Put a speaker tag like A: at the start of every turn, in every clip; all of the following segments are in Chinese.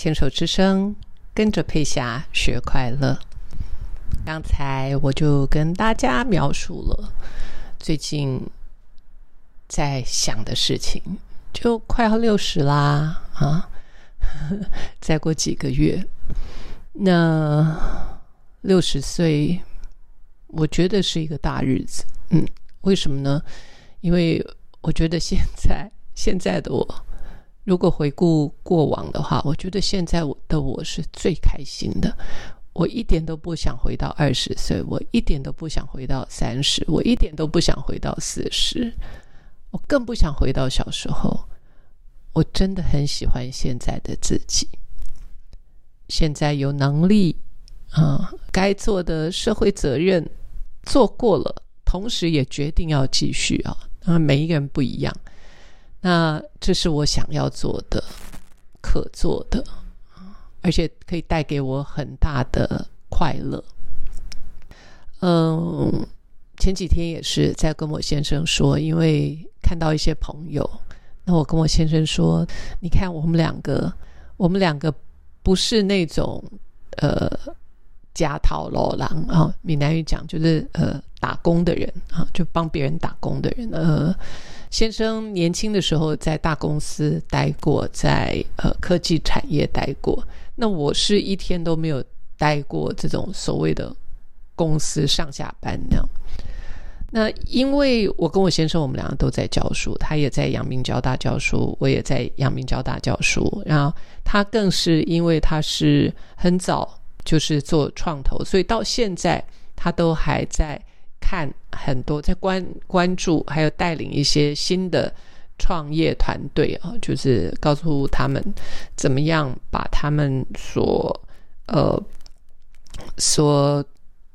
A: 牵手之声，跟着佩霞学快乐。刚才我就跟大家描述了最近在想的事情，就快要六十啦啊！再过几个月，那六十岁，我觉得是一个大日子。嗯，为什么呢？因为我觉得现在现在的我。如果回顾过往的话，我觉得现在我的我是最开心的。我一点都不想回到二十岁，我一点都不想回到三十，我一点都不想回到四十，我更不想回到小时候。我真的很喜欢现在的自己。现在有能力啊，该做的社会责任做过了，同时也决定要继续啊。当然，每一个人不一样。那这是我想要做的、可做的，而且可以带给我很大的快乐。嗯，前几天也是在跟我先生说，因为看到一些朋友，那我跟我先生说：“你看，我们两个，我们两个不是那种呃家讨老狼啊，闽南语讲就是呃打工的人啊，就帮别人打工的人，呃。”先生年轻的时候在大公司待过，在呃科技产业待过。那我是一天都没有待过这种所谓的公司上下班那样。那因为我跟我先生，我们两个都在教书，他也在阳明交大教书，我也在阳明交大教书。然后他更是因为他是很早就是做创投，所以到现在他都还在。看很多，在关关注，还有带领一些新的创业团队啊，就是告诉他们怎么样把他们所呃所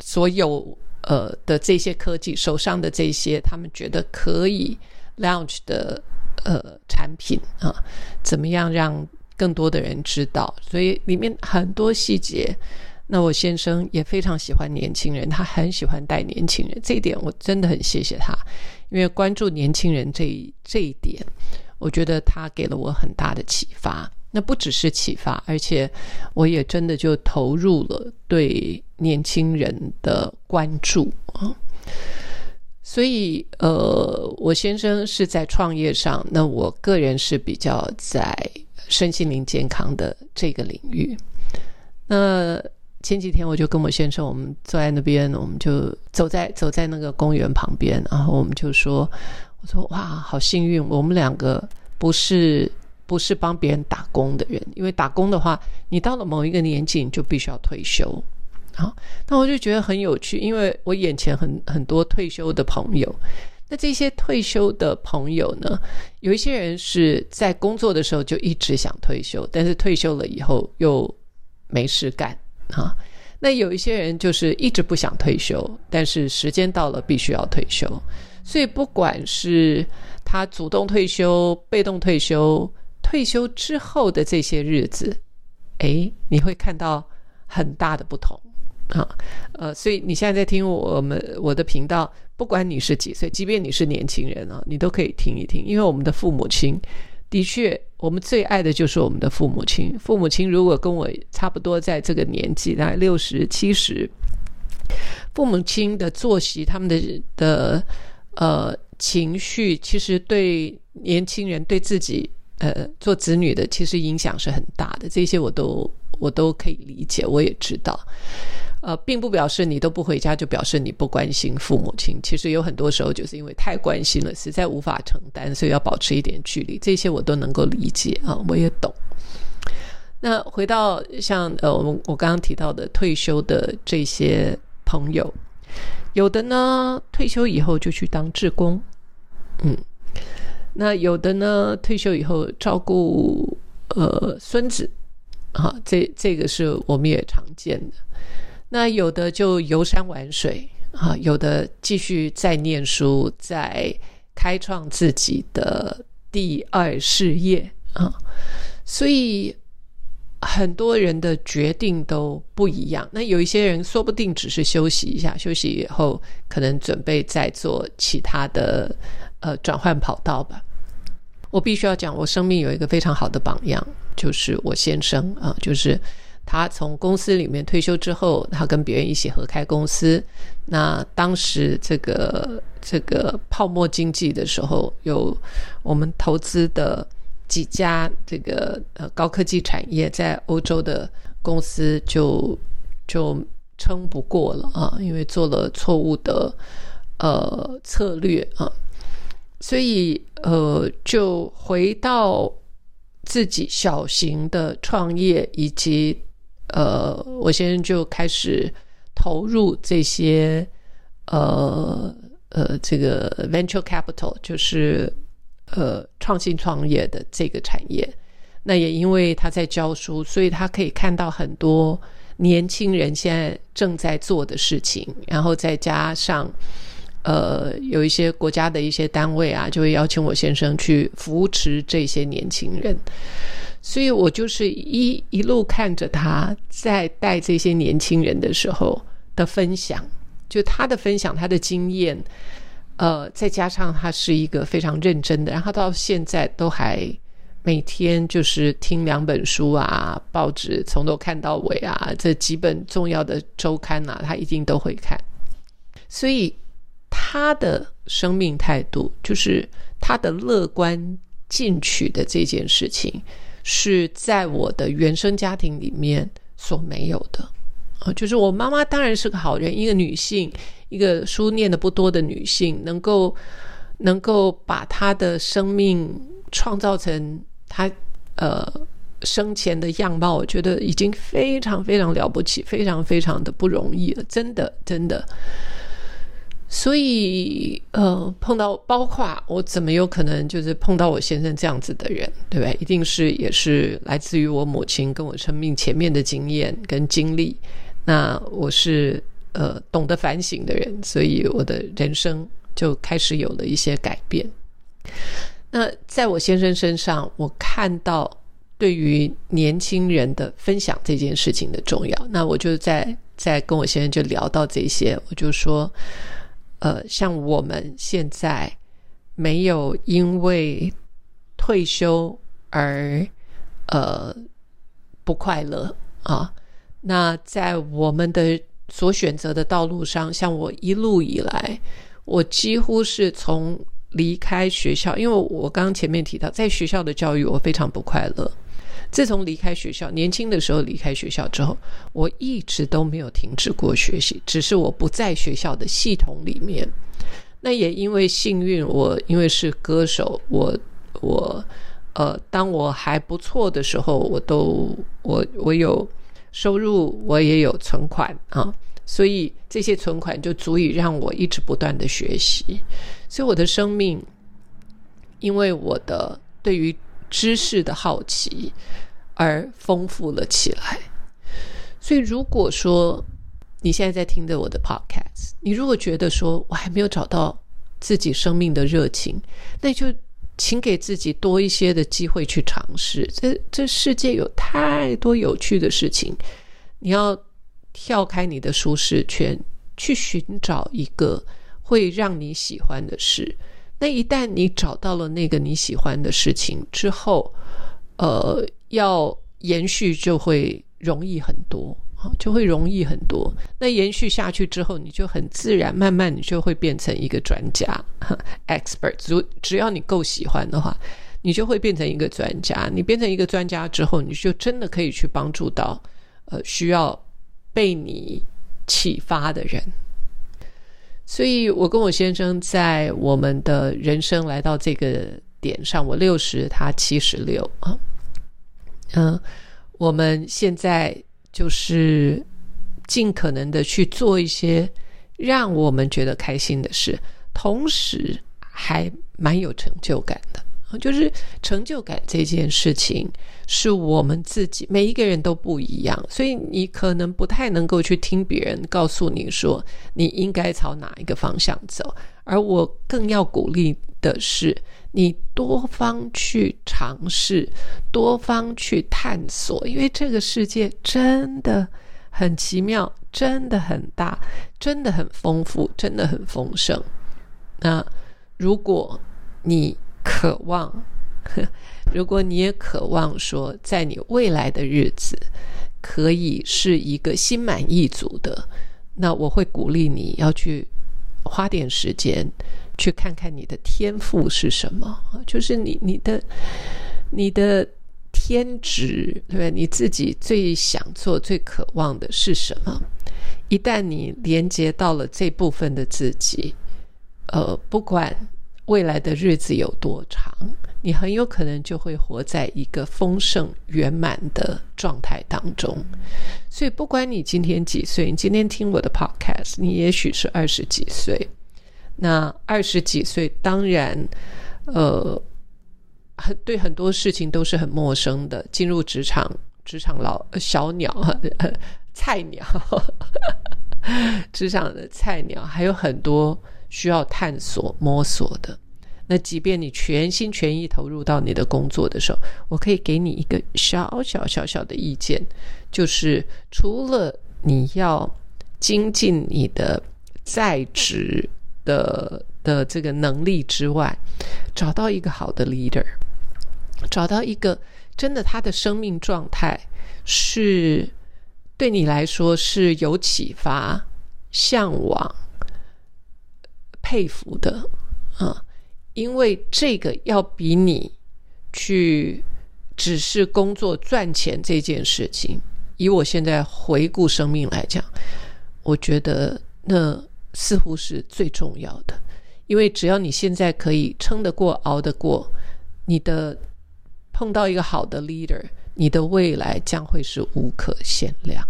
A: 所有呃的这些科技手上的这些他们觉得可以 launch 的呃产品啊，怎么样让更多的人知道？所以里面很多细节。那我先生也非常喜欢年轻人，他很喜欢带年轻人，这一点我真的很谢谢他，因为关注年轻人这这一点，我觉得他给了我很大的启发。那不只是启发，而且我也真的就投入了对年轻人的关注啊。所以，呃，我先生是在创业上，那我个人是比较在身心灵健康的这个领域，那。前几天我就跟我先生，我们坐在那边，我们就走在走在那个公园旁边，然后我们就说：“我说哇，好幸运，我们两个不是不是帮别人打工的人，因为打工的话，你到了某一个年纪，你就必须要退休。好，那我就觉得很有趣，因为我眼前很很多退休的朋友，那这些退休的朋友呢，有一些人是在工作的时候就一直想退休，但是退休了以后又没事干。”啊，那有一些人就是一直不想退休，但是时间到了必须要退休。所以不管是他主动退休、被动退休，退休之后的这些日子，哎，你会看到很大的不同啊。呃，所以你现在在听我们我的频道，不管你是几岁，即便你是年轻人啊，你都可以听一听，因为我们的父母亲。的确，我们最爱的就是我们的父母亲。父母亲如果跟我差不多在这个年纪，大概六十七十，父母亲的作息、他们的的呃情绪，其实对年轻人对自己呃做子女的，其实影响是很大的。这些我都我都可以理解，我也知道。呃，并不表示你都不回家，就表示你不关心父母亲。其实有很多时候，就是因为太关心了，实在无法承担，所以要保持一点距离。这些我都能够理解啊，我也懂。那回到像呃，我我刚刚提到的退休的这些朋友，有的呢退休以后就去当志工，嗯，那有的呢退休以后照顾呃孙子，啊，这这个是我们也常见的。那有的就游山玩水啊，有的继续在念书，在开创自己的第二事业啊，所以很多人的决定都不一样。那有一些人说不定只是休息一下，休息以后可能准备再做其他的呃转换跑道吧。我必须要讲，我生命有一个非常好的榜样就是我先生啊，就是他从公司里面退休之后，他跟别人一起合开公司。那当时这个这个泡沫经济的时候，有我们投资的几家这个呃高科技产业在欧洲的公司就就撑不过了啊，因为做了错误的呃策略啊，所以呃就回到。自己小型的创业，以及呃，我先生就开始投入这些呃呃这个 venture capital，就是呃创新创业的这个产业。那也因为他在教书，所以他可以看到很多年轻人现在正在做的事情，然后再加上。呃，有一些国家的一些单位啊，就会邀请我先生去扶持这些年轻人，所以我就是一一路看着他在带这些年轻人的时候的分享，就他的分享，他的经验，呃，再加上他是一个非常认真的，然后到现在都还每天就是听两本书啊，报纸从头看到尾啊，这几本重要的周刊啊，他一定都会看，所以。他的生命态度，就是他的乐观进取的这件事情，是在我的原生家庭里面所没有的啊。就是我妈妈当然是个好人，一个女性，一个书念的不多的女性，能够能够把她的生命创造成她呃生前的样貌，我觉得已经非常非常了不起，非常非常的不容易了，真的真的。所以，呃，碰到包括我怎么有可能就是碰到我先生这样子的人，对不对？一定是也是来自于我母亲跟我生命前面的经验跟经历。那我是呃懂得反省的人，所以我的人生就开始有了一些改变。那在我先生身上，我看到对于年轻人的分享这件事情的重要。那我就在在跟我先生就聊到这些，我就说。呃，像我们现在没有因为退休而呃不快乐啊。那在我们的所选择的道路上，像我一路以来，我几乎是从离开学校，因为我刚刚前面提到，在学校的教育我非常不快乐。自从离开学校，年轻的时候离开学校之后，我一直都没有停止过学习，只是我不在学校的系统里面。那也因为幸运，我因为是歌手，我我呃，当我还不错的时候，我都我我有收入，我也有存款啊，所以这些存款就足以让我一直不断的学习，所以我的生命，因为我的对于。知识的好奇而丰富了起来，所以如果说你现在在听着我的 podcast，你如果觉得说我还没有找到自己生命的热情，那就请给自己多一些的机会去尝试。这这世界有太多有趣的事情，你要跳开你的舒适圈，去寻找一个会让你喜欢的事。那一旦你找到了那个你喜欢的事情之后，呃，要延续就会容易很多啊，就会容易很多。那延续下去之后，你就很自然，慢慢你就会变成一个专家，expert。只只要你够喜欢的话，你就会变成一个专家。你变成一个专家之后，你就真的可以去帮助到呃需要被你启发的人。所以，我跟我先生在我们的人生来到这个点上，我六十，他七十六啊。嗯，我们现在就是尽可能的去做一些让我们觉得开心的事，同时还蛮有成就感的。就是成就感这件事情，是我们自己每一个人都不一样，所以你可能不太能够去听别人告诉你说你应该朝哪一个方向走，而我更要鼓励的是，你多方去尝试，多方去探索，因为这个世界真的很奇妙，真的很大，真的很丰富，真的很丰盛。那如果你渴望 如果你也渴望说，在你未来的日子可以是一个心满意足的，那我会鼓励你要去花点时间去看看你的天赋是什么，就是你你的你的天职，对不对？你自己最想做、最渴望的是什么？一旦你连接到了这部分的自己，呃，不管未来的日子有多长。你很有可能就会活在一个丰盛圆满的状态当中，所以不管你今天几岁，你今天听我的 podcast，你也许是二十几岁。那二十几岁，当然，呃，很对很多事情都是很陌生的。进入职场，职场老小鸟，菜鸟，职场的菜鸟，还有很多需要探索摸索的。那即便你全心全意投入到你的工作的时候，我可以给你一个小小小小的意见，就是除了你要精进你的在职的的这个能力之外，找到一个好的 leader，找到一个真的他的生命状态是对你来说是有启发、向往、佩服的啊。因为这个要比你去只是工作赚钱这件事情，以我现在回顾生命来讲，我觉得那似乎是最重要的。因为只要你现在可以撑得过、熬得过，你的碰到一个好的 leader，你的未来将会是无可限量。